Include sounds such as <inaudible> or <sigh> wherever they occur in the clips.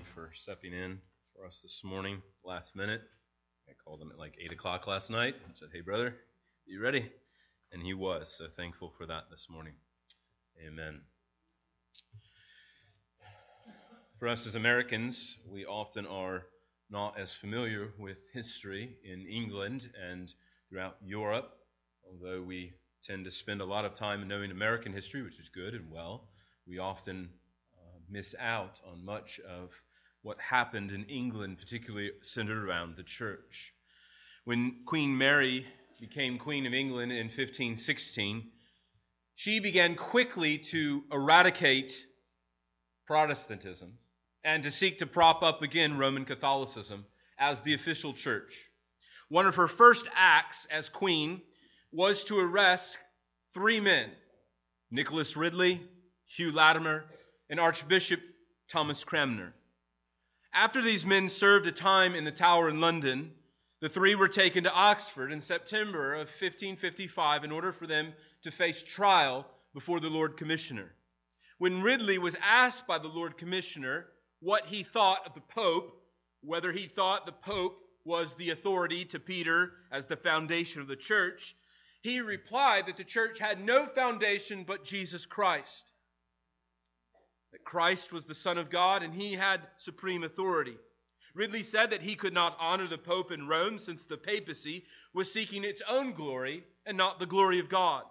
For stepping in for us this morning, last minute. I called him at like 8 o'clock last night and said, Hey, brother, you ready? And he was, so thankful for that this morning. Amen. For us as Americans, we often are not as familiar with history in England and throughout Europe, although we tend to spend a lot of time knowing American history, which is good and well. We often miss out on much of what happened in England, particularly centered around the church. When Queen Mary became Queen of England in 1516, she began quickly to eradicate Protestantism and to seek to prop up again Roman Catholicism as the official church. One of her first acts as queen was to arrest three men Nicholas Ridley, Hugh Latimer, and Archbishop Thomas Cranmer. After these men served a time in the Tower in London, the three were taken to Oxford in September of 1555 in order for them to face trial before the Lord Commissioner. When Ridley was asked by the Lord Commissioner what he thought of the Pope, whether he thought the Pope was the authority to Peter as the foundation of the church, he replied that the church had no foundation but Jesus Christ that Christ was the Son of God and he had supreme authority. Ridley said that he could not honor the Pope in Rome since the papacy was seeking its own glory and not the glory of God.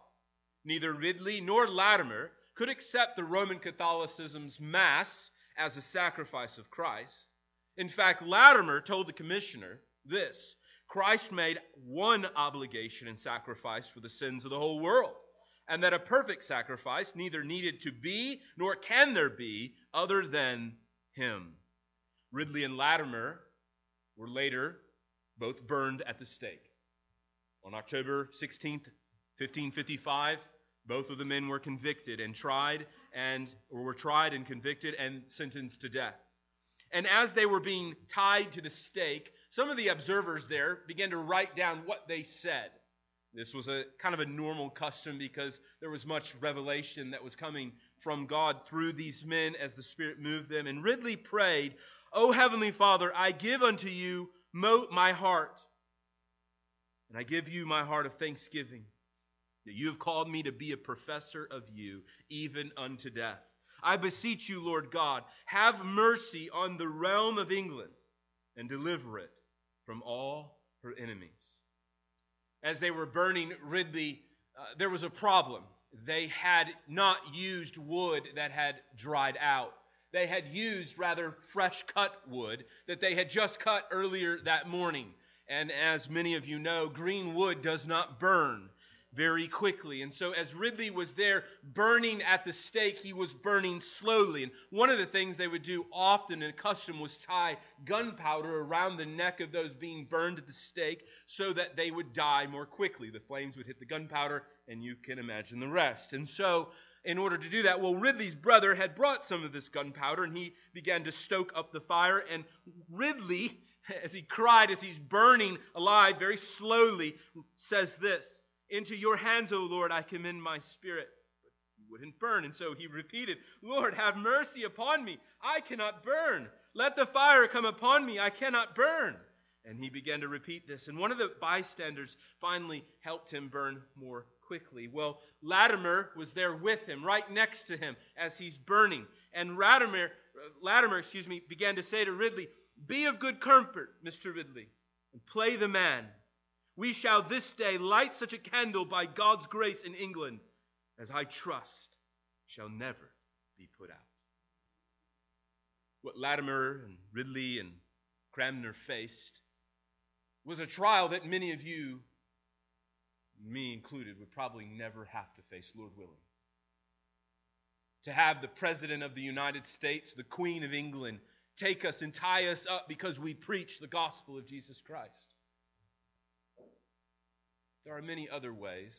Neither Ridley nor Latimer could accept the Roman Catholicism's Mass as a sacrifice of Christ. In fact, Latimer told the commissioner this Christ made one obligation and sacrifice for the sins of the whole world and that a perfect sacrifice neither needed to be nor can there be other than him. Ridley and Latimer were later both burned at the stake. On October 16th, 1555, both of the men were convicted and tried and or were tried and convicted and sentenced to death. And as they were being tied to the stake, some of the observers there began to write down what they said. This was a kind of a normal custom because there was much revelation that was coming from God through these men as the Spirit moved them. And Ridley prayed, O Heavenly Father, I give unto you my heart, and I give you my heart of thanksgiving that you have called me to be a professor of you, even unto death. I beseech you, Lord God, have mercy on the realm of England and deliver it from all her enemies as they were burning Ridley, uh, there was a problem. They had not used wood that had dried out. They had used rather fresh cut wood that they had just cut earlier that morning. And as many of you know, green wood does not burn very quickly. And so, as Ridley was there burning at the stake, he was burning slowly. And one of the things they would do often and custom was tie gunpowder around the neck of those being burned at the stake so that they would die more quickly. The flames would hit the gunpowder, and you can imagine the rest. And so, in order to do that, well, Ridley's brother had brought some of this gunpowder, and he began to stoke up the fire. And Ridley, <laughs> as he cried, as he's burning alive very slowly, says this. Into your hands, O Lord, I commend my spirit. But he wouldn't burn. And so he repeated, Lord, have mercy upon me. I cannot burn. Let the fire come upon me. I cannot burn. And he began to repeat this. And one of the bystanders finally helped him burn more quickly. Well, Latimer was there with him, right next to him, as he's burning. And Latimer, uh, Latimer, excuse me, began to say to Ridley, Be of good comfort, Mr. Ridley, and play the man. We shall this day light such a candle by God's grace in England as I trust shall never be put out. What Latimer and Ridley and Cranmer faced was a trial that many of you, me included, would probably never have to face, Lord willing. To have the President of the United States, the Queen of England, take us and tie us up because we preach the gospel of Jesus Christ. There are many other ways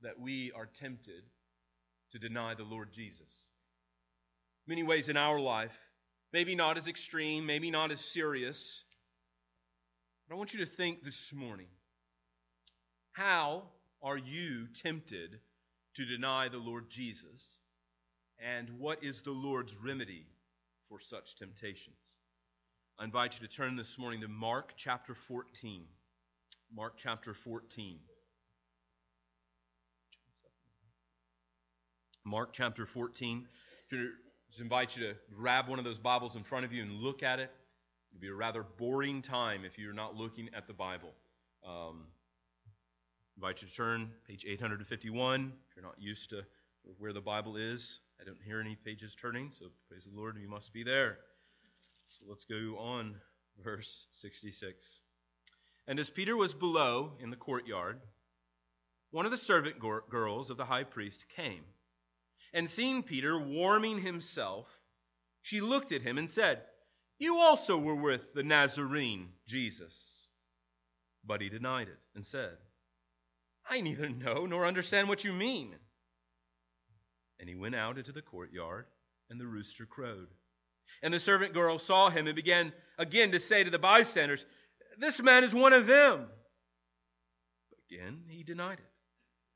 that we are tempted to deny the Lord Jesus. Many ways in our life, maybe not as extreme, maybe not as serious. But I want you to think this morning how are you tempted to deny the Lord Jesus? And what is the Lord's remedy for such temptations? I invite you to turn this morning to Mark chapter 14. Mark chapter 14. Mark chapter 14. I just invite you to grab one of those Bibles in front of you and look at it. It'll be a rather boring time if you're not looking at the Bible. Um, invite you to turn page 851 if you're not used to where the Bible is. I don't hear any pages turning, so praise the Lord, you must be there. So let's go on, verse 66. And as Peter was below in the courtyard, one of the servant girls of the high priest came. And seeing Peter warming himself, she looked at him and said, You also were with the Nazarene, Jesus. But he denied it and said, I neither know nor understand what you mean. And he went out into the courtyard, and the rooster crowed. And the servant girl saw him and began again to say to the bystanders, This man is one of them. Again he denied it.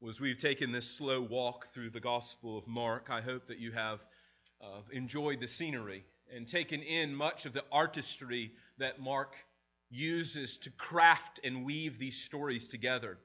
Well, as we've taken this slow walk through the Gospel of Mark, I hope that you have uh, enjoyed the scenery and taken in much of the artistry that Mark uses to craft and weave these stories together.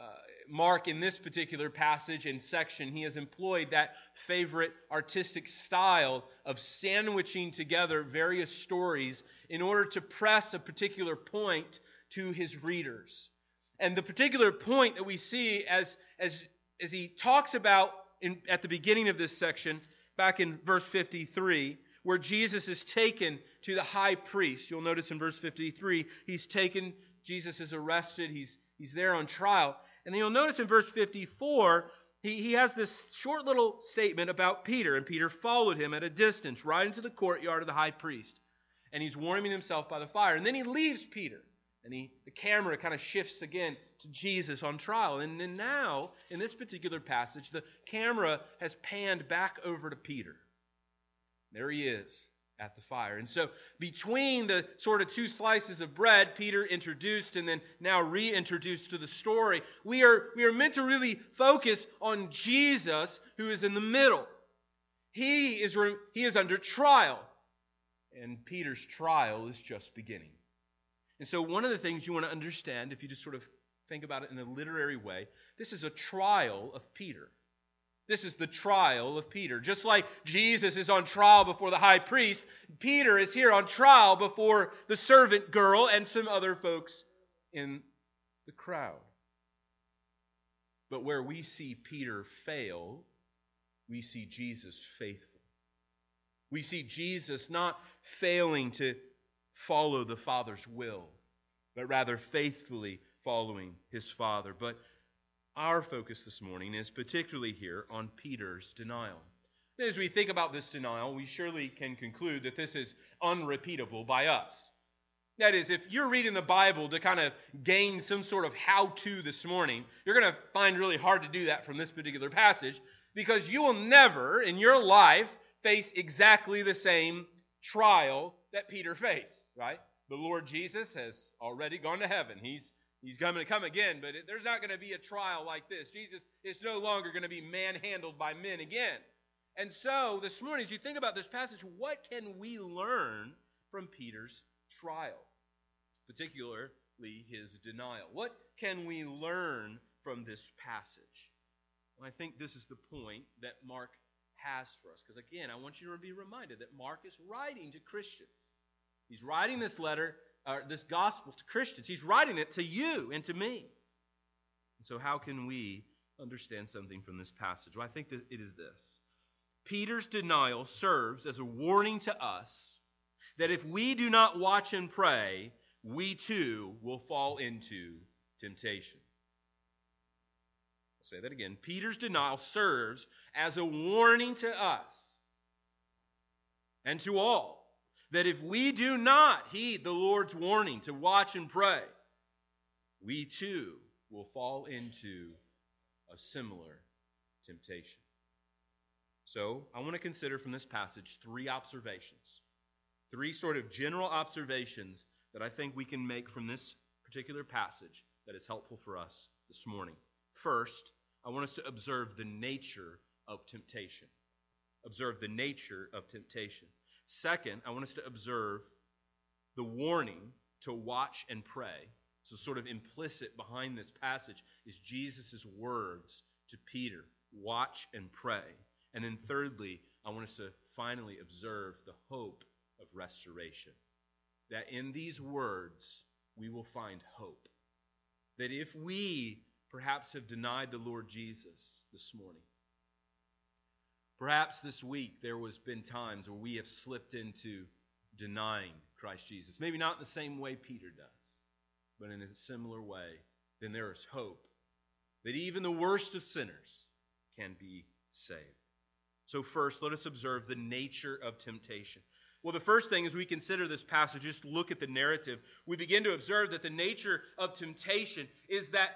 Uh, Mark, in this particular passage and section, he has employed that favorite artistic style of sandwiching together various stories in order to press a particular point to his readers. And the particular point that we see as, as, as he talks about in, at the beginning of this section, back in verse 53, where Jesus is taken to the high priest. You'll notice in verse 53, he's taken, Jesus is arrested, he's, he's there on trial. And then you'll notice in verse 54, he, he has this short little statement about Peter, and Peter followed him at a distance right into the courtyard of the high priest. And he's warming himself by the fire. And then he leaves Peter. And he, the camera kind of shifts again to Jesus on trial. And then now, in this particular passage, the camera has panned back over to Peter. There he is at the fire. And so, between the sort of two slices of bread, Peter introduced and then now reintroduced to the story, we are, we are meant to really focus on Jesus who is in the middle. He is, he is under trial, and Peter's trial is just beginning. And so, one of the things you want to understand, if you just sort of think about it in a literary way, this is a trial of Peter. This is the trial of Peter. Just like Jesus is on trial before the high priest, Peter is here on trial before the servant girl and some other folks in the crowd. But where we see Peter fail, we see Jesus faithful. We see Jesus not failing to follow the Father's will, but rather faithfully following his Father. But our focus this morning is particularly here on Peter's denial. As we think about this denial, we surely can conclude that this is unrepeatable by us. That is, if you're reading the Bible to kind of gain some sort of how to this morning, you're going to find really hard to do that from this particular passage because you will never in your life face exactly the same trial that Peter faced, right? The Lord Jesus has already gone to heaven. He's He's going to come again, but it, there's not going to be a trial like this. Jesus is no longer going to be manhandled by men again. And so, this morning, as you think about this passage, what can we learn from Peter's trial, particularly his denial? What can we learn from this passage? Well, I think this is the point that Mark has for us. Because again, I want you to be reminded that Mark is writing to Christians. He's writing this letter uh, this gospel to Christians. He's writing it to you and to me. So, how can we understand something from this passage? Well, I think that it is this Peter's denial serves as a warning to us that if we do not watch and pray, we too will fall into temptation. I'll say that again. Peter's denial serves as a warning to us and to all that if we do not heed the Lord's warning to watch and pray, we too will fall into a similar temptation. So, I want to consider from this passage three observations. Three sort of general observations that I think we can make from this particular passage that is helpful for us this morning. First, I want us to observe the nature of temptation. Observe the nature of temptation. Second, I want us to observe the warning to watch and pray. So, sort of implicit behind this passage is Jesus' words to Peter watch and pray. And then, thirdly, I want us to finally observe the hope of restoration. That in these words, we will find hope. That if we perhaps have denied the Lord Jesus this morning, perhaps this week there was been times where we have slipped into denying Christ Jesus. Maybe not in the same way Peter does, but in a similar way, then there is hope that even the worst of sinners can be saved. So, first, let us observe the nature of temptation. Well, the first thing as we consider this passage, just look at the narrative, we begin to observe that the nature of temptation is that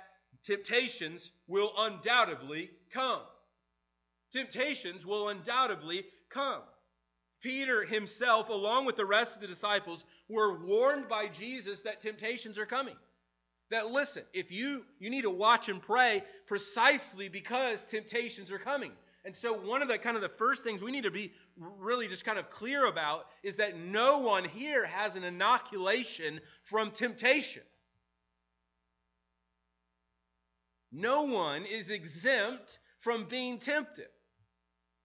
temptations will undoubtedly come. Temptations will undoubtedly come. Peter himself, along with the rest of the disciples, were warned by Jesus that temptations are coming. That listen, if you you need to watch and pray precisely because temptations are coming. And so one of the kind of the first things we need to be really just kind of clear about is that no one here has an inoculation from temptation. No one is exempt from being tempted.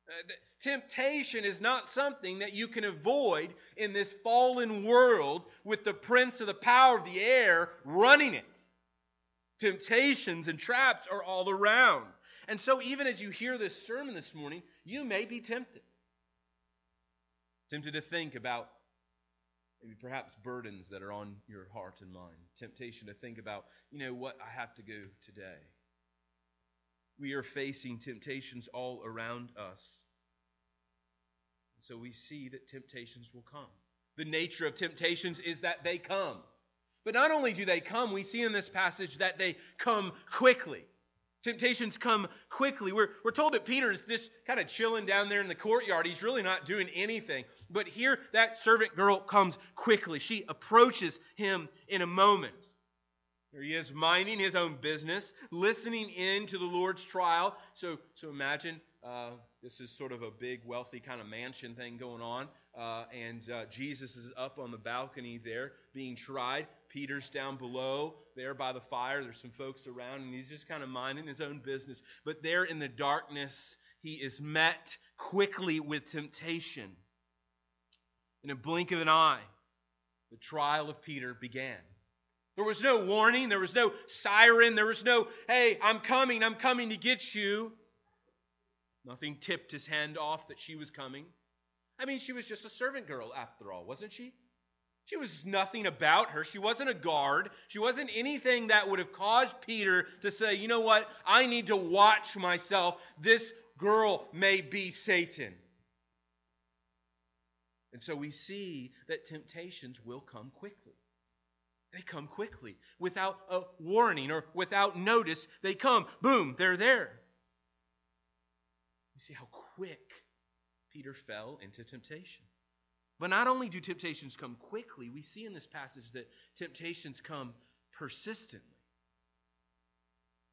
Uh, temptation is not something that you can avoid in this fallen world with the prince of the power of the air running it. Temptations and traps are all around. And so, even as you hear this sermon this morning, you may be tempted. Tempted to think about maybe perhaps burdens that are on your heart and mind. Temptation to think about, you know, what I have to go today. We are facing temptations all around us. So we see that temptations will come. The nature of temptations is that they come. But not only do they come, we see in this passage that they come quickly. Temptations come quickly. We're, we're told that Peter is just kind of chilling down there in the courtyard. He's really not doing anything. But here, that servant girl comes quickly. She approaches him in a moment. He is, minding his own business, listening in to the Lord's trial. So, so imagine uh, this is sort of a big, wealthy kind of mansion thing going on. Uh, and uh, Jesus is up on the balcony there being tried. Peter's down below there by the fire. There's some folks around, and he's just kind of minding his own business. But there in the darkness, he is met quickly with temptation. In a blink of an eye, the trial of Peter began. There was no warning, there was no siren, there was no, hey, I'm coming, I'm coming to get you. Nothing tipped his hand off that she was coming. I mean, she was just a servant girl after all, wasn't she? She was nothing about her. She wasn't a guard. She wasn't anything that would have caused Peter to say, you know what? I need to watch myself. This girl may be Satan. And so we see that temptations will come quickly. They come quickly without a warning or without notice. They come, boom, they're there. You see how quick Peter fell into temptation. But not only do temptations come quickly, we see in this passage that temptations come persistently.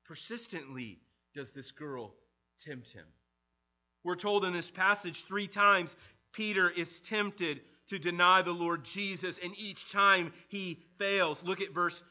Persistently does this girl tempt him. We're told in this passage three times Peter is tempted to deny the Lord Jesus, and each time he fails. Look at verse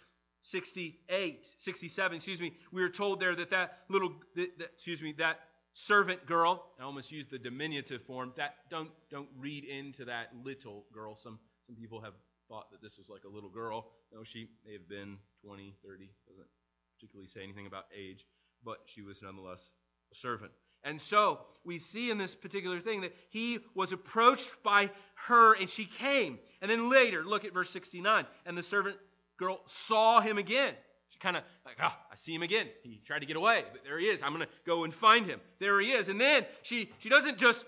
68, 67, excuse me. We are told there that that little, that, that, excuse me, that servant girl. I almost used the diminutive form. That don't don't read into that little girl. Some some people have thought that this was like a little girl. No, she may have been 20, 30. Doesn't particularly say anything about age, but she was nonetheless a servant. And so we see in this particular thing that he was approached by her and she came. And then later, look at verse 69. And the servant girl saw him again She kind of like, oh, I see him again. He tried to get away, but there he is. I'm going to go and find him. There he is. And then she, she doesn't just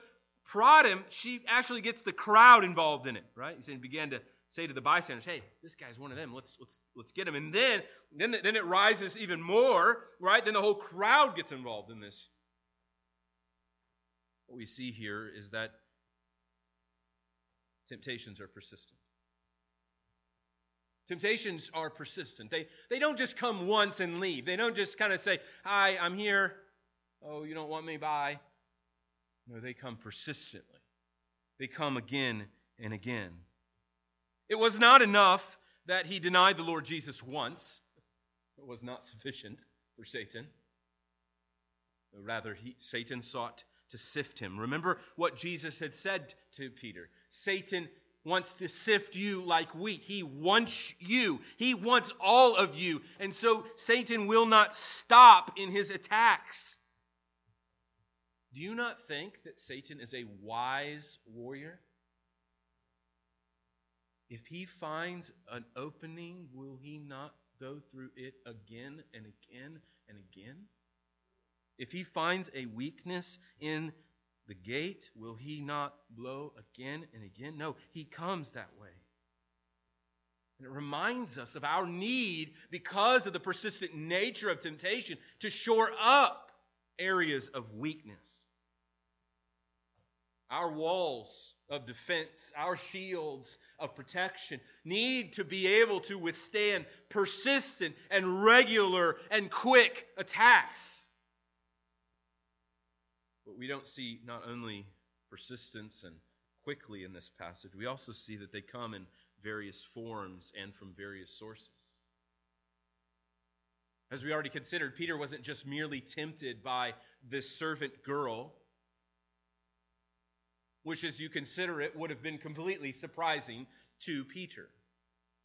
prod him, she actually gets the crowd involved in it, right? He began to say to the bystanders, "Hey, this guy's one of them. Let's let's let's get him." And then then then it rises even more, right? Then the whole crowd gets involved in this. What we see here is that temptations are persistent. Temptations are persistent. They, they don't just come once and leave. They don't just kind of say, Hi, I'm here. Oh, you don't want me? Bye. No, they come persistently. They come again and again. It was not enough that he denied the Lord Jesus once, it was not sufficient for Satan. Rather, he, Satan sought to sift him. Remember what Jesus had said to Peter Satan wants to sift you like wheat. He wants you. He wants all of you. And so Satan will not stop in his attacks. Do you not think that Satan is a wise warrior? If he finds an opening, will he not go through it again and again and again? If he finds a weakness in the gate, will he not blow again and again? No, he comes that way. And it reminds us of our need, because of the persistent nature of temptation, to shore up areas of weakness. Our walls of defense, our shields of protection need to be able to withstand persistent and regular and quick attacks. But we don't see not only persistence and quickly in this passage, we also see that they come in various forms and from various sources. As we already considered, Peter wasn't just merely tempted by this servant girl, which, as you consider it, would have been completely surprising to Peter,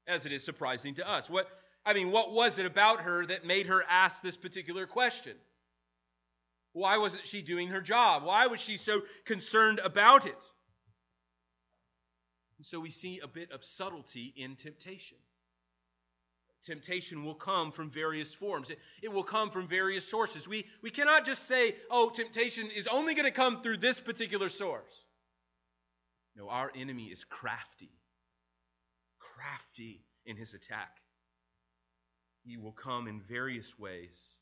as it is surprising to us. What I mean, what was it about her that made her ask this particular question? Why wasn't she doing her job? Why was she so concerned about it? And so we see a bit of subtlety in temptation. Temptation will come from various forms. It, it will come from various sources. We, we cannot just say, oh, temptation is only going to come through this particular source. No, our enemy is crafty, crafty in his attack. He will come in various ways.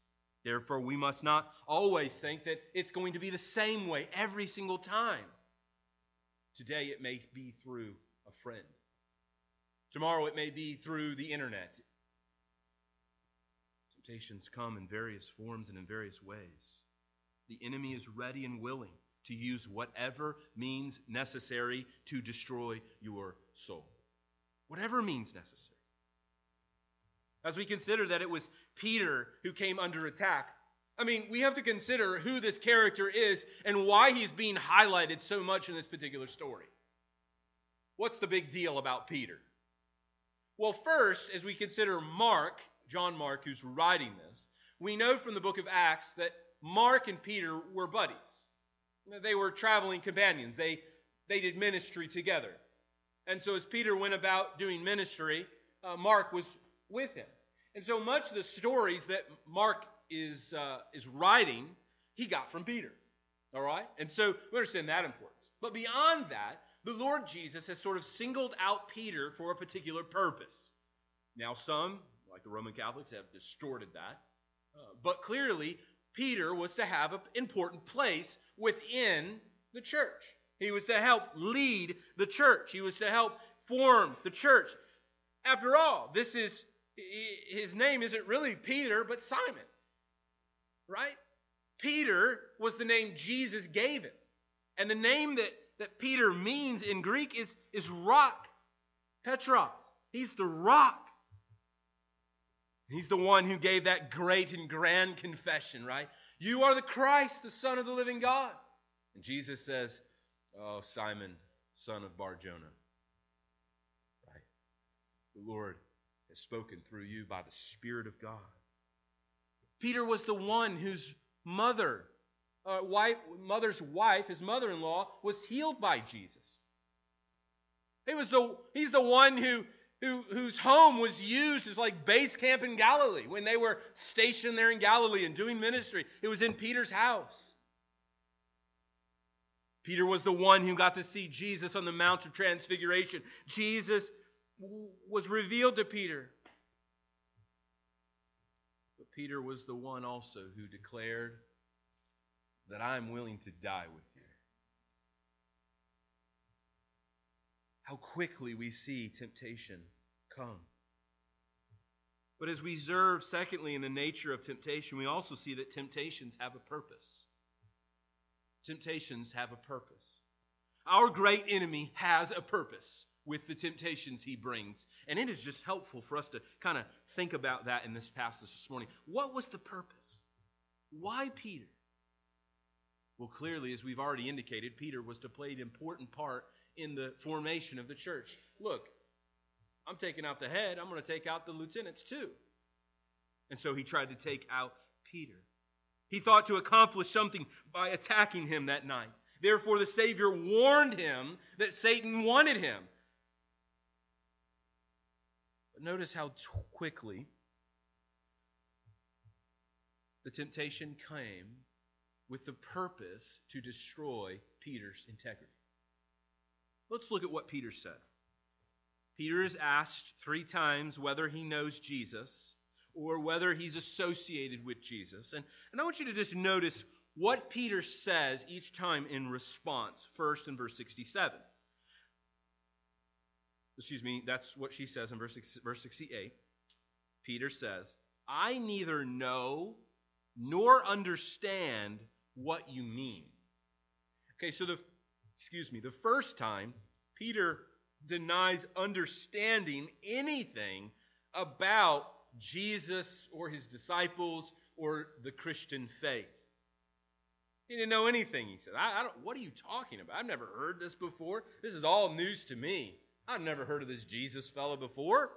Therefore, we must not always think that it's going to be the same way every single time. Today, it may be through a friend. Tomorrow, it may be through the internet. Temptations come in various forms and in various ways. The enemy is ready and willing to use whatever means necessary to destroy your soul. Whatever means necessary. As we consider that it was Peter who came under attack, I mean, we have to consider who this character is and why he's being highlighted so much in this particular story. What's the big deal about Peter? Well, first, as we consider Mark, John Mark, who's writing this, we know from the book of Acts that Mark and Peter were buddies. They were traveling companions. They, they did ministry together. And so as Peter went about doing ministry, uh, Mark was with him. And so much of the stories that Mark is, uh, is writing, he got from Peter. All right? And so we understand that importance. But beyond that, the Lord Jesus has sort of singled out Peter for a particular purpose. Now, some, like the Roman Catholics, have distorted that. Uh, but clearly, Peter was to have an important place within the church. He was to help lead the church, he was to help form the church. After all, this is his name isn't really Peter, but Simon. Right? Peter was the name Jesus gave him. And the name that, that Peter means in Greek is, is rock. Petros. He's the rock. He's the one who gave that great and grand confession, right? You are the Christ, the Son of the living God. And Jesus says, Oh, Simon, son of Bar Jonah. Right? The Lord has spoken through you by the Spirit of God. Peter was the one whose mother, uh, wife, mother's wife, his mother-in-law, was healed by Jesus. He was the, he's the one who, who, whose home was used as like base camp in Galilee when they were stationed there in Galilee and doing ministry. It was in Peter's house. Peter was the one who got to see Jesus on the Mount of Transfiguration. Jesus was revealed to Peter. But Peter was the one also who declared that I'm willing to die with you. How quickly we see temptation come. But as we observe, secondly, in the nature of temptation, we also see that temptations have a purpose. Temptations have a purpose. Our great enemy has a purpose with the temptations he brings. And it is just helpful for us to kind of think about that in this passage this morning. What was the purpose? Why Peter? Well, clearly, as we've already indicated, Peter was to play an important part in the formation of the church. Look, I'm taking out the head, I'm going to take out the lieutenants too. And so he tried to take out Peter. He thought to accomplish something by attacking him that night. Therefore, the Savior warned him that Satan wanted him. Notice how t- quickly the temptation came with the purpose to destroy Peter's integrity. Let's look at what Peter said. Peter is asked three times whether he knows Jesus or whether he's associated with Jesus. And, and I want you to just notice what Peter says each time in response. First, in verse 67. Excuse me, that's what she says in verse, verse 68. Peter says, I neither know nor understand what you mean. Okay, so the excuse me, the first time Peter denies understanding anything about Jesus or his disciples or the Christian faith. He didn't know anything, he said. I, I don't, what are you talking about? I've never heard this before. This is all news to me. I've never heard of this Jesus fellow before.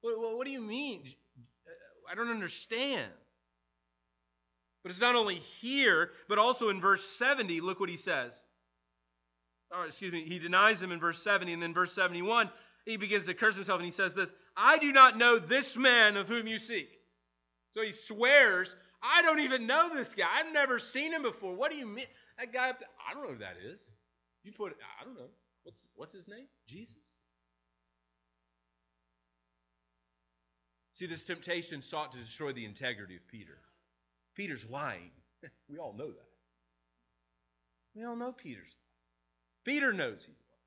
What, what, do you mean? Uh, I don't understand. But it's not only here, but also in verse 70. Look what he says. Oh, excuse me. He denies him in verse 70, and then verse 71, he begins to curse himself, and he says this I do not know this man of whom you seek. So he swears, I don't even know this guy. I've never seen him before. What do you mean? That guy, I don't know who that is. You put, I don't know. What's, what's his name? Jesus? See, this temptation sought to destroy the integrity of Peter. Peter's lying. <laughs> we all know that. We all know Peter's lying. Peter knows he's lying.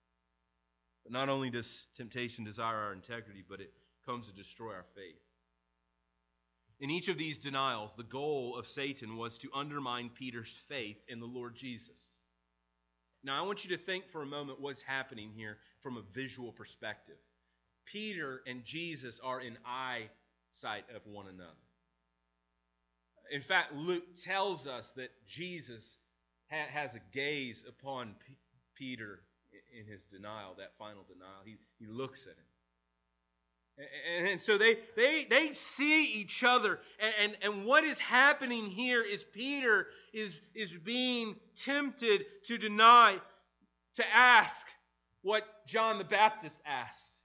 But not only does temptation desire our integrity, but it comes to destroy our faith. In each of these denials, the goal of Satan was to undermine Peter's faith in the Lord Jesus. Now, I want you to think for a moment what's happening here from a visual perspective. Peter and Jesus are in eyesight of one another. In fact, Luke tells us that Jesus ha- has a gaze upon P- Peter in his denial, that final denial. He, he looks at him. And, so they, they, they see each other. And, and, and what is happening here is Peter is, is being tempted to deny, to ask what John the Baptist asked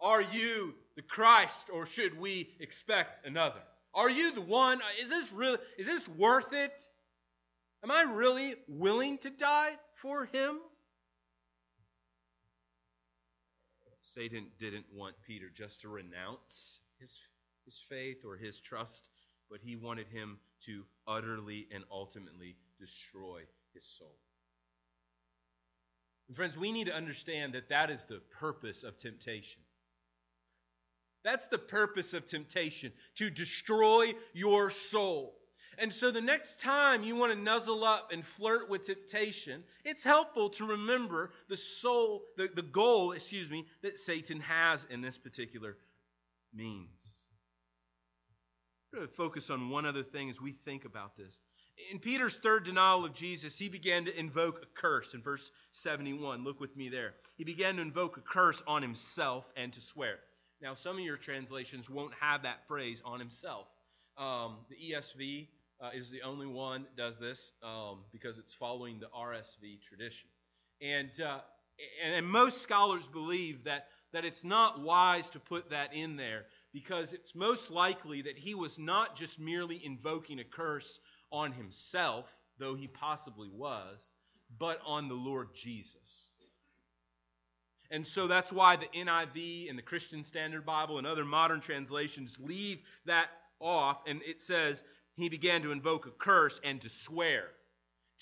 Are you the Christ, or should we expect another? Are you the one? Is this really is this worth it? Am I really willing to die for him? Satan didn't want Peter just to renounce his, his faith or his trust, but he wanted him to utterly and ultimately destroy his soul. And friends, we need to understand that that is the purpose of temptation. That's the purpose of temptation, to destroy your soul. And so the next time you want to nuzzle up and flirt with temptation, it's helpful to remember the soul, the, the goal, excuse me, that Satan has in this particular means. We're going to focus on one other thing as we think about this. In Peter's third denial of Jesus, he began to invoke a curse in verse 71. Look with me there. He began to invoke a curse on himself and to swear. Now, some of your translations won't have that phrase on himself. Um, the ESV uh, is the only one that does this um, because it's following the RSV tradition. And, uh, and, and most scholars believe that, that it's not wise to put that in there because it's most likely that he was not just merely invoking a curse on himself, though he possibly was, but on the Lord Jesus. And so that's why the NIV and the Christian Standard Bible and other modern translations leave that off, and it says, He began to invoke a curse and to swear.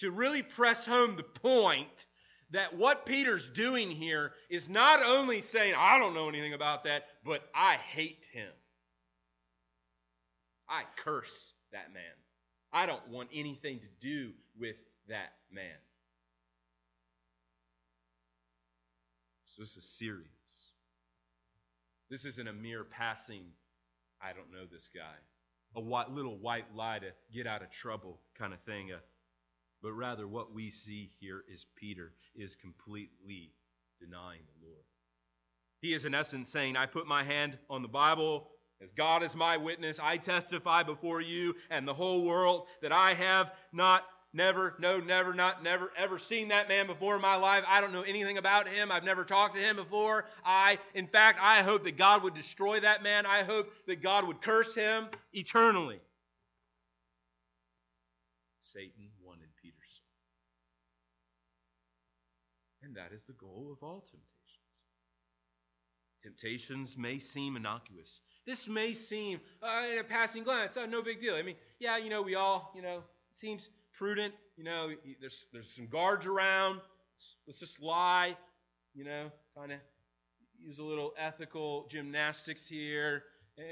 To really press home the point that what Peter's doing here is not only saying, I don't know anything about that, but I hate him. I curse that man. I don't want anything to do with that man. This is serious. This isn't a mere passing, I don't know this guy, a white, little white lie to get out of trouble kind of thing. Uh, but rather, what we see here is Peter is completely denying the Lord. He is, in essence, saying, I put my hand on the Bible. As God is my witness, I testify before you and the whole world that I have not never, no, never, not never, ever seen that man before in my life. I don't know anything about him. I've never talked to him before. I, in fact, I hope that God would destroy that man. I hope that God would curse him eternally. Satan wanted Peter's soul. And that is the goal of all temptations. Temptations may seem innocuous. This may seem, uh, in a passing glance, oh, no big deal. I mean, yeah, you know, we all, you know, seems prudent. You know, there's there's some guards around. Let's just lie. You know, kind of use a little ethical gymnastics here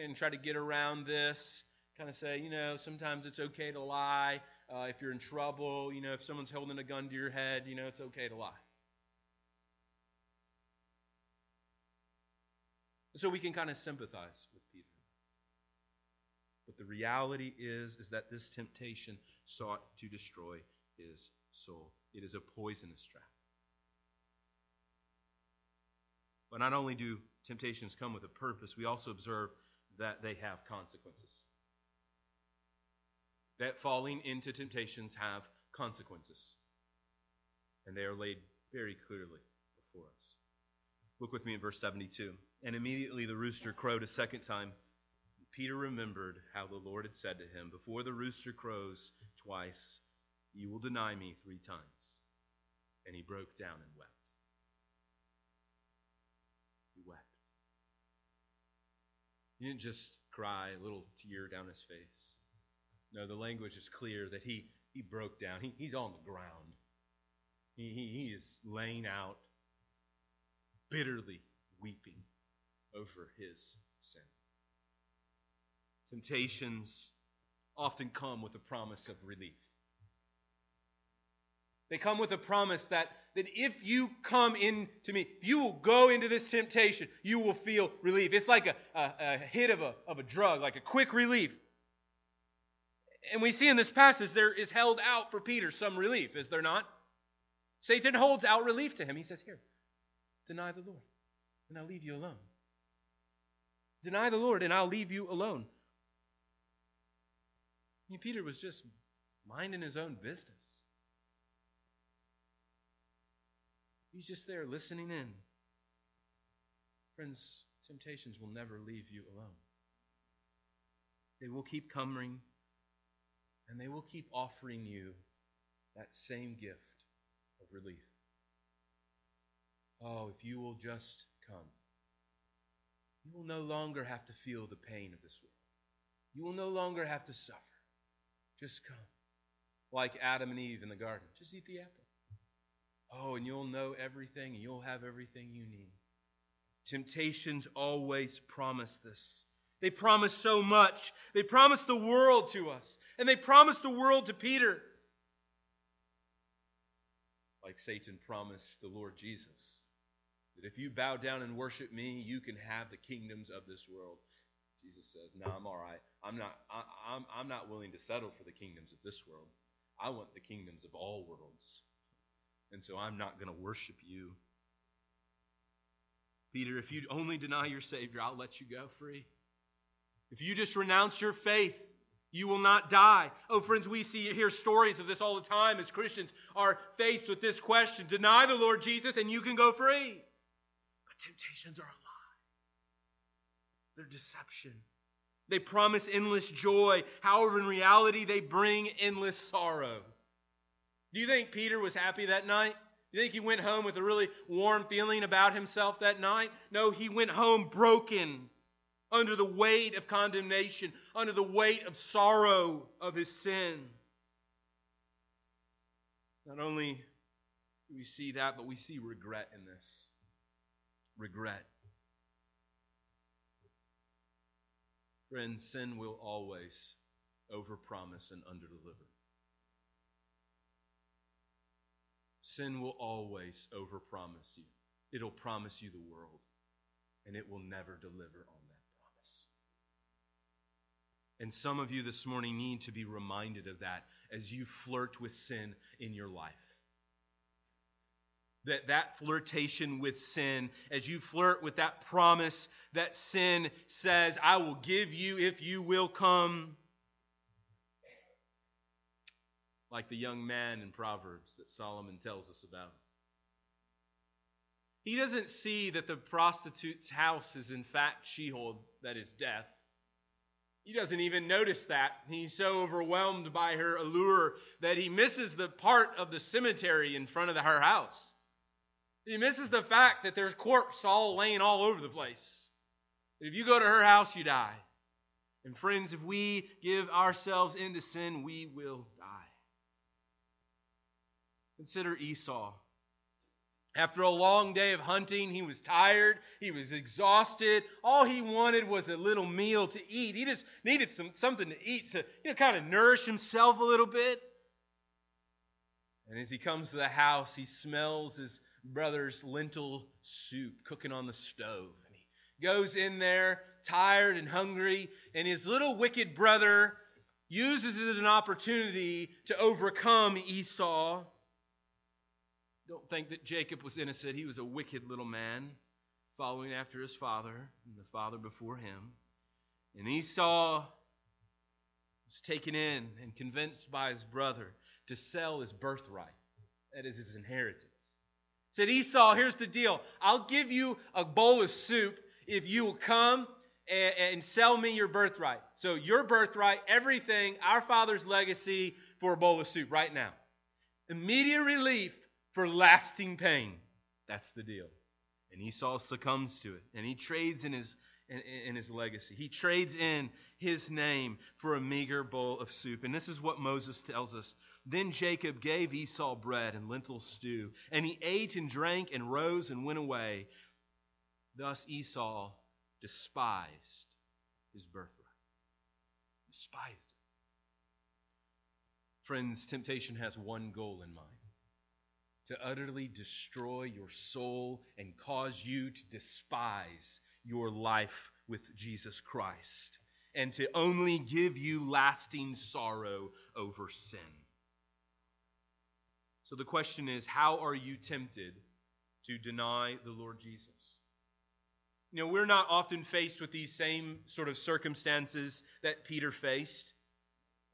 and try to get around this. Kind of say, you know, sometimes it's okay to lie. Uh, if you're in trouble, you know, if someone's holding a gun to your head, you know, it's okay to lie. So we can kind of sympathize with Peter. But the reality is, is that this temptation sought to destroy his soul. It is a poisonous trap. But not only do temptations come with a purpose, we also observe that they have consequences. That falling into temptations have consequences. And they are laid very clearly before us. Look with me in verse 72. And immediately the rooster crowed a second time. Peter remembered how the Lord had said to him, Before the rooster crows twice, you will deny me three times. And he broke down and wept. He wept. He didn't just cry, a little tear down his face. No, the language is clear that he, he broke down. He, he's on the ground. He, he, he is laying out, bitterly weeping over his sin. Temptations often come with a promise of relief. They come with a promise that, that if you come into me, if you will go into this temptation, you will feel relief. It's like a, a, a hit of a, of a drug, like a quick relief. And we see in this passage there is held out for Peter some relief, is there not? Satan holds out relief to him. He says, Here, deny the Lord, and I'll leave you alone. Deny the Lord, and I'll leave you alone. I mean, Peter was just minding his own business. He's just there listening in. Friends, temptations will never leave you alone. They will keep coming, and they will keep offering you that same gift of relief. Oh, if you will just come, you will no longer have to feel the pain of this world. You will no longer have to suffer. Just come. Like Adam and Eve in the garden. Just eat the apple. Oh, and you'll know everything and you'll have everything you need. Temptations always promise this. They promise so much. They promise the world to us, and they promise the world to Peter. Like Satan promised the Lord Jesus that if you bow down and worship me, you can have the kingdoms of this world. Jesus says, "No, I'm all right. I'm not. I, I'm. I'm not willing to settle for the kingdoms of this world. I want the kingdoms of all worlds, and so I'm not going to worship you." Peter, if you only deny your Savior, I'll let you go free. If you just renounce your faith, you will not die. Oh, friends, we see hear stories of this all the time as Christians are faced with this question: deny the Lord Jesus, and you can go free. But temptations are alive. They're deception. They promise endless joy. However, in reality, they bring endless sorrow. Do you think Peter was happy that night? Do you think he went home with a really warm feeling about himself that night? No, he went home broken under the weight of condemnation, under the weight of sorrow of his sin. Not only do we see that, but we see regret in this. Regret. Friends, sin will always overpromise and underdeliver. Sin will always overpromise you. It'll promise you the world, and it will never deliver on that promise. And some of you this morning need to be reminded of that as you flirt with sin in your life. That that flirtation with sin, as you flirt with that promise that sin says, I will give you if you will come like the young man in Proverbs that Solomon tells us about. He doesn't see that the prostitute's house is in fact Sheol, that is death. He doesn't even notice that. He's so overwhelmed by her allure that he misses the part of the cemetery in front of her house. He misses the fact that there's corpse all laying all over the place. If you go to her house, you die. And friends, if we give ourselves into sin, we will die. Consider Esau. After a long day of hunting, he was tired, he was exhausted. All he wanted was a little meal to eat. He just needed some, something to eat to you know, kind of nourish himself a little bit. And as he comes to the house, he smells his brother's lentil soup cooking on the stove. And he goes in there, tired and hungry, and his little wicked brother uses it as an opportunity to overcome Esau. Don't think that Jacob was innocent. He was a wicked little man following after his father and the father before him. And Esau was taken in and convinced by his brother to sell his birthright, that is his inheritance. Said Esau, here's the deal. I'll give you a bowl of soup if you will come and, and sell me your birthright. So your birthright, everything, our father's legacy for a bowl of soup right now. Immediate relief for lasting pain. That's the deal. And Esau succumbs to it, and he trades in his in, his legacy. He trades in his name for a meager bowl of soup. And this is what Moses tells us. Then Jacob gave Esau bread and lentil stew, and he ate and drank and rose and went away. Thus Esau despised his birthright. Despised it. Friends, temptation has one goal in mind to utterly destroy your soul and cause you to despise your life with Jesus Christ and to only give you lasting sorrow over sin. So the question is how are you tempted to deny the Lord Jesus? You know, we're not often faced with these same sort of circumstances that Peter faced.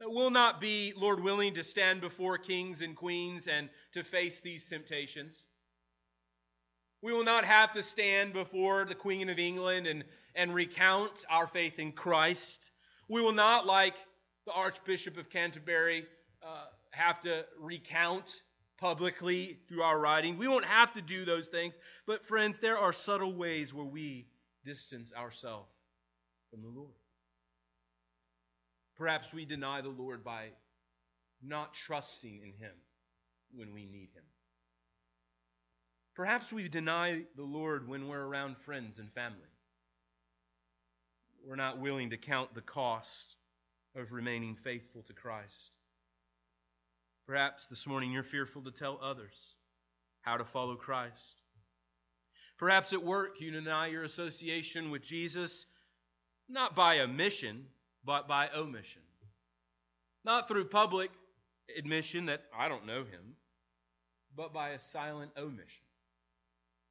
It will not be, Lord willing, to stand before kings and queens and to face these temptations. We will not have to stand before the Queen of England and, and recount our faith in Christ. We will not, like the Archbishop of Canterbury, uh, have to recount publicly through our writing. We won't have to do those things. But, friends, there are subtle ways where we distance ourselves from the Lord. Perhaps we deny the Lord by not trusting in Him when we need Him. Perhaps we deny the Lord when we're around friends and family. We're not willing to count the cost of remaining faithful to Christ. Perhaps this morning you're fearful to tell others how to follow Christ. Perhaps at work you deny your association with Jesus, not by omission, but by omission. Not through public admission that I don't know him, but by a silent omission.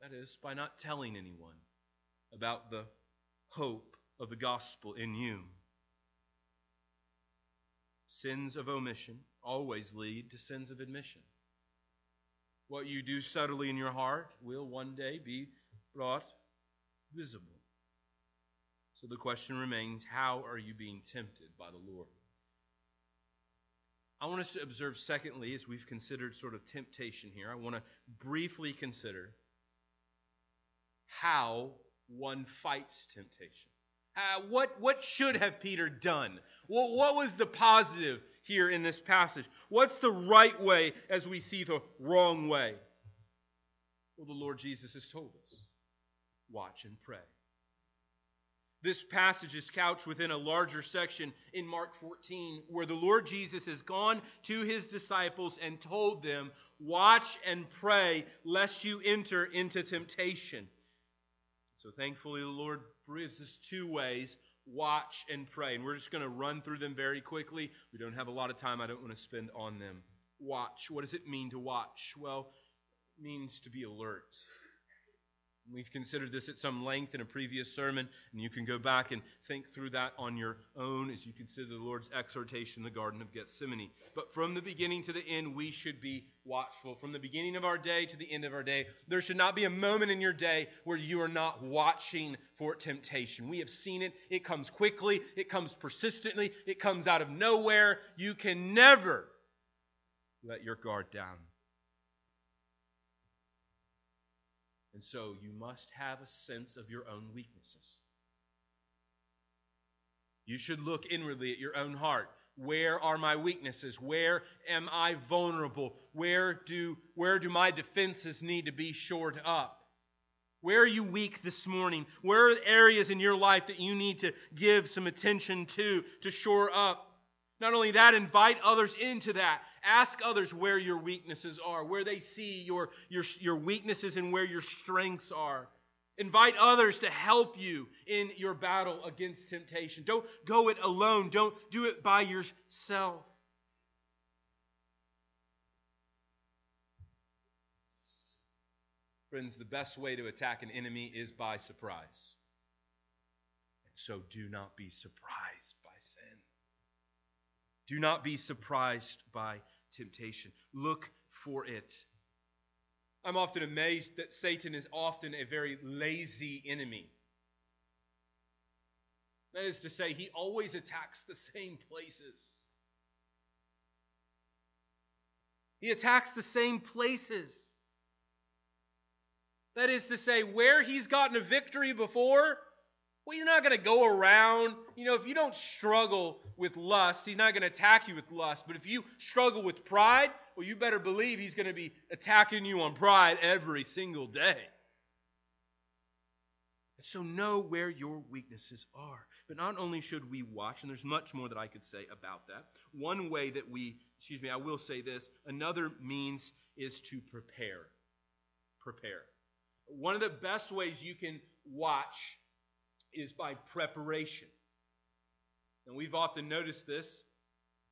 That is, by not telling anyone about the hope of the gospel in you. Sins of omission always lead to sins of admission. What you do subtly in your heart will one day be brought visible. So the question remains how are you being tempted by the Lord? I want us to observe, secondly, as we've considered sort of temptation here, I want to briefly consider how one fights temptation. Uh, what, what should have Peter done? What was the positive here in this passage? What's the right way as we see the wrong way? Well, the Lord Jesus has told us watch and pray. This passage is couched within a larger section in Mark 14, where the Lord Jesus has gone to his disciples and told them, Watch and pray, lest you enter into temptation. So thankfully, the Lord gives us two ways watch and pray. And we're just going to run through them very quickly. We don't have a lot of time, I don't want to spend on them. Watch. What does it mean to watch? Well, it means to be alert. We've considered this at some length in a previous sermon, and you can go back and think through that on your own as you consider the Lord's exhortation in the Garden of Gethsemane. But from the beginning to the end, we should be watchful. From the beginning of our day to the end of our day, there should not be a moment in your day where you are not watching for temptation. We have seen it. It comes quickly, it comes persistently, it comes out of nowhere. You can never let your guard down. And so you must have a sense of your own weaknesses. You should look inwardly at your own heart. Where are my weaknesses? Where am I vulnerable? Where do, where do my defenses need to be shored up? Where are you weak this morning? Where are areas in your life that you need to give some attention to, to shore up? Not only that, invite others into that. Ask others where your weaknesses are, where they see your, your, your weaknesses and where your strengths are. Invite others to help you in your battle against temptation. Don't go it alone, don't do it by yourself. Friends, the best way to attack an enemy is by surprise. And so do not be surprised by sin. Do not be surprised by temptation. Look for it. I'm often amazed that Satan is often a very lazy enemy. That is to say, he always attacks the same places. He attacks the same places. That is to say, where he's gotten a victory before, well, he's not going to go around. You know, if you don't struggle with lust, he's not going to attack you with lust. But if you struggle with pride, well, you better believe he's going to be attacking you on pride every single day. And so know where your weaknesses are. But not only should we watch, and there's much more that I could say about that. One way that we, excuse me, I will say this, another means is to prepare. Prepare. One of the best ways you can watch is by preparation. And we've often noticed this.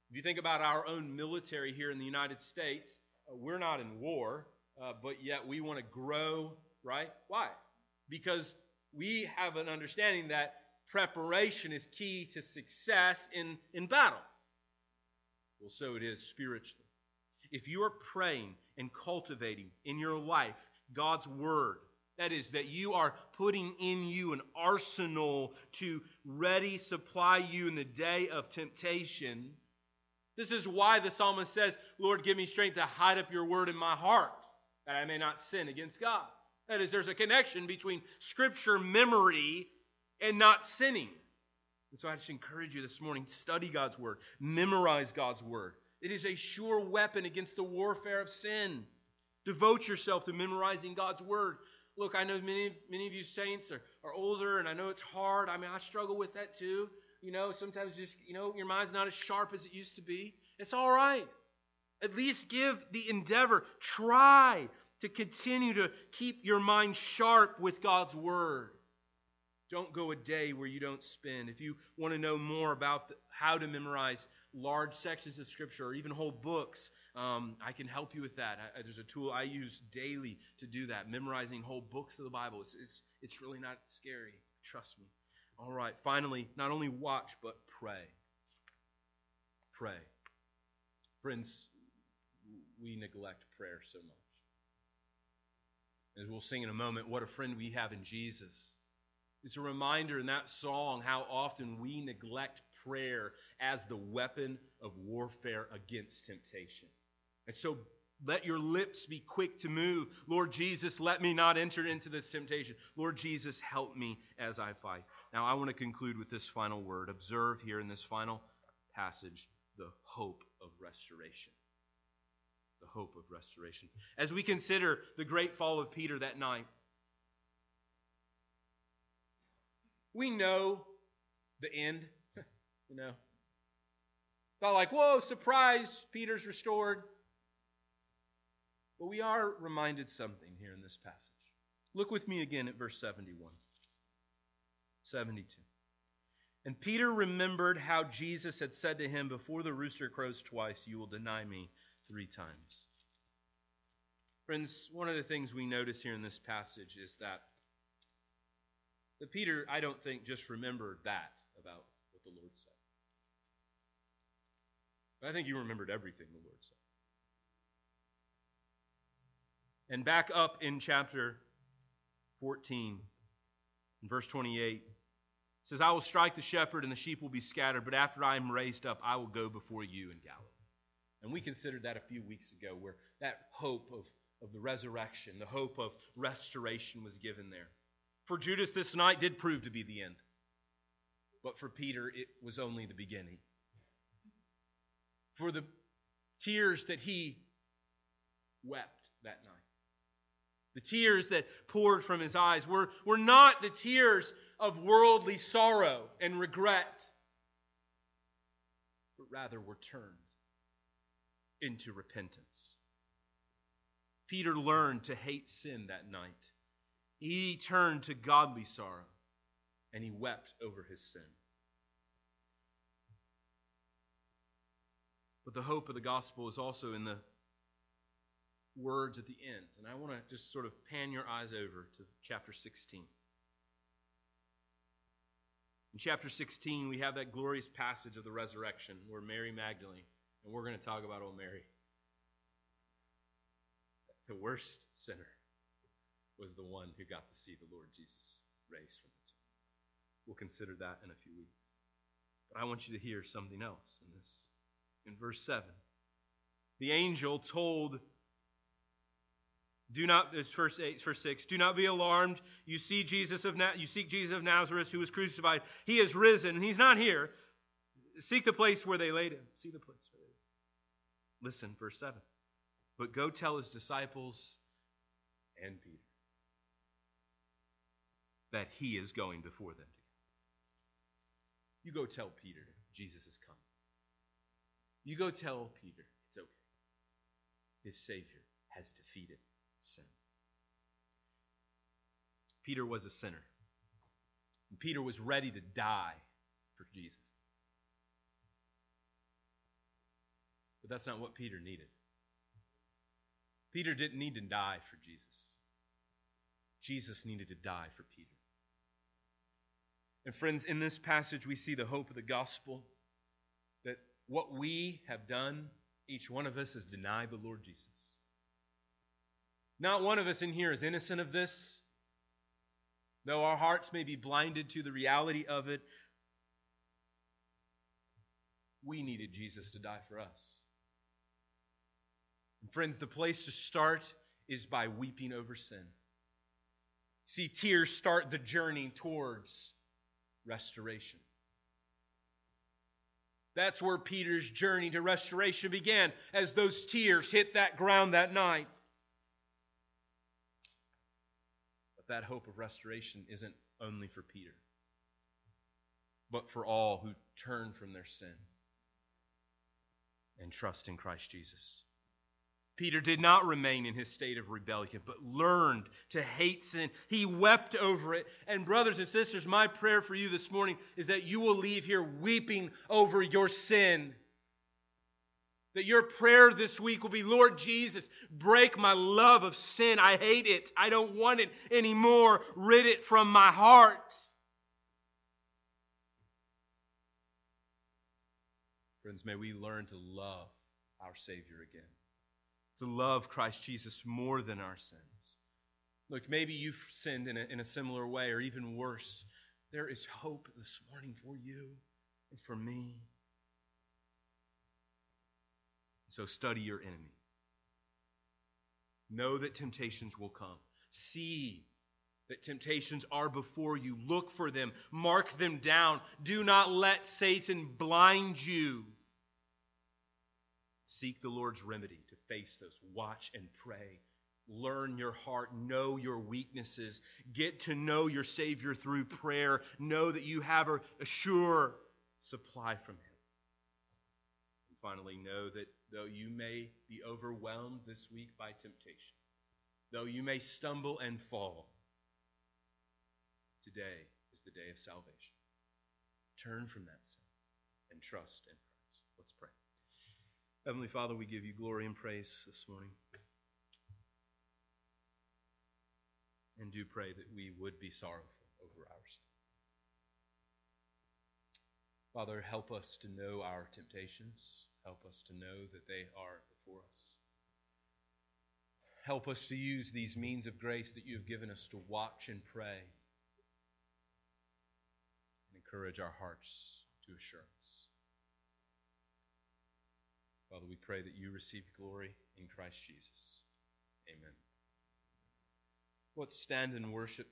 If you think about our own military here in the United States, uh, we're not in war, uh, but yet we want to grow, right? Why? Because we have an understanding that preparation is key to success in, in battle. Well, so it is spiritually. If you are praying and cultivating in your life God's Word, that is, that you are putting in you an arsenal to ready supply you in the day of temptation. This is why the psalmist says, Lord, give me strength to hide up your word in my heart, that I may not sin against God. That is, there's a connection between scripture memory and not sinning. And so I just encourage you this morning study God's word, memorize God's word. It is a sure weapon against the warfare of sin. Devote yourself to memorizing God's word. Look, I know many, many of you saints are, are older, and I know it's hard. I mean, I struggle with that too. You know, sometimes just, you know, your mind's not as sharp as it used to be. It's all right. At least give the endeavor. Try to continue to keep your mind sharp with God's Word. Don't go a day where you don't spend. If you want to know more about the, how to memorize large sections of Scripture or even whole books, um, I can help you with that. I, there's a tool I use daily to do that, memorizing whole books of the Bible. It's, it's, it's really not scary. Trust me. All right, finally, not only watch, but pray. Pray. Friends, we neglect prayer so much. As we'll sing in a moment, what a friend we have in Jesus. It's a reminder in that song how often we neglect prayer as the weapon of warfare against temptation. And so let your lips be quick to move. Lord Jesus, let me not enter into this temptation. Lord Jesus, help me as I fight. Now, I want to conclude with this final word. Observe here in this final passage the hope of restoration. The hope of restoration. As we consider the great fall of Peter that night, we know the end. <laughs> you know, not like, whoa, surprise, Peter's restored. But we are reminded something here in this passage. Look with me again at verse 71. 72. And Peter remembered how Jesus had said to him, Before the rooster crows twice, you will deny me three times. Friends, one of the things we notice here in this passage is that, that Peter, I don't think, just remembered that about what the Lord said. But I think he remembered everything the Lord said. And back up in chapter 14, in verse 28, says, I will strike the shepherd and the sheep will be scattered, but after I am raised up, I will go before you in Galilee. And we considered that a few weeks ago, where that hope of, of the resurrection, the hope of restoration was given there. For Judas, this night did prove to be the end. But for Peter, it was only the beginning. For the tears that he wept that night, the tears that poured from his eyes were, were not the tears of worldly sorrow and regret, but rather were turned into repentance. Peter learned to hate sin that night. He turned to godly sorrow and he wept over his sin. But the hope of the gospel is also in the words at the end. And I want to just sort of pan your eyes over to chapter 16. In chapter 16, we have that glorious passage of the resurrection where Mary Magdalene, and we're going to talk about old Mary, the worst sinner, was the one who got to see the Lord Jesus raised from the tomb. We'll consider that in a few weeks. But I want you to hear something else in this. In verse 7, the angel told do not, this verse eight, verse six. Do not be alarmed. You see Jesus of you seek Jesus of Nazareth, who was crucified. He is risen. He's not here. Seek the place where they laid him. See the place where they. Listen, verse seven. But go tell his disciples and Peter that he is going before them. You go tell Peter Jesus is coming. You go tell Peter it's okay. His Savior has defeated sin. Peter was a sinner. And Peter was ready to die for Jesus. But that's not what Peter needed. Peter didn't need to die for Jesus. Jesus needed to die for Peter. And friends, in this passage, we see the hope of the gospel that what we have done, each one of us has denied the Lord Jesus. Not one of us in here is innocent of this. Though our hearts may be blinded to the reality of it, we needed Jesus to die for us. And friends, the place to start is by weeping over sin. See, tears start the journey towards restoration. That's where Peter's journey to restoration began, as those tears hit that ground that night. That hope of restoration isn't only for Peter, but for all who turn from their sin and trust in Christ Jesus. Peter did not remain in his state of rebellion, but learned to hate sin. He wept over it. And, brothers and sisters, my prayer for you this morning is that you will leave here weeping over your sin that your prayer this week will be, Lord Jesus, break my love of sin. I hate it. I don't want it anymore. Rid it from my heart. Friends, may we learn to love our Savior again, to love Christ Jesus more than our sins. Look, maybe you've sinned in a, in a similar way or even worse. There is hope this morning for you. and for me. So study your enemy. Know that temptations will come. See that temptations are before you. Look for them. Mark them down. Do not let Satan blind you. Seek the Lord's remedy to face those. Watch and pray. Learn your heart. Know your weaknesses. Get to know your Savior through prayer. Know that you have a, sure supply from Him. And finally, know that though you may be overwhelmed this week by temptation, though you may stumble and fall, today is the day of salvation. Turn from that sin and trust in Christ. Let's pray. Heavenly Father, we give you glory and praise this morning. And do pray that we would be sorrowful over our sin. Father, help us to know our temptations. Help us to know that they are before us. Help us to use these means of grace that you have given us to watch and pray and encourage our hearts to assurance. Father, we pray that you receive glory in Christ Jesus. Amen. Let's stand and worship.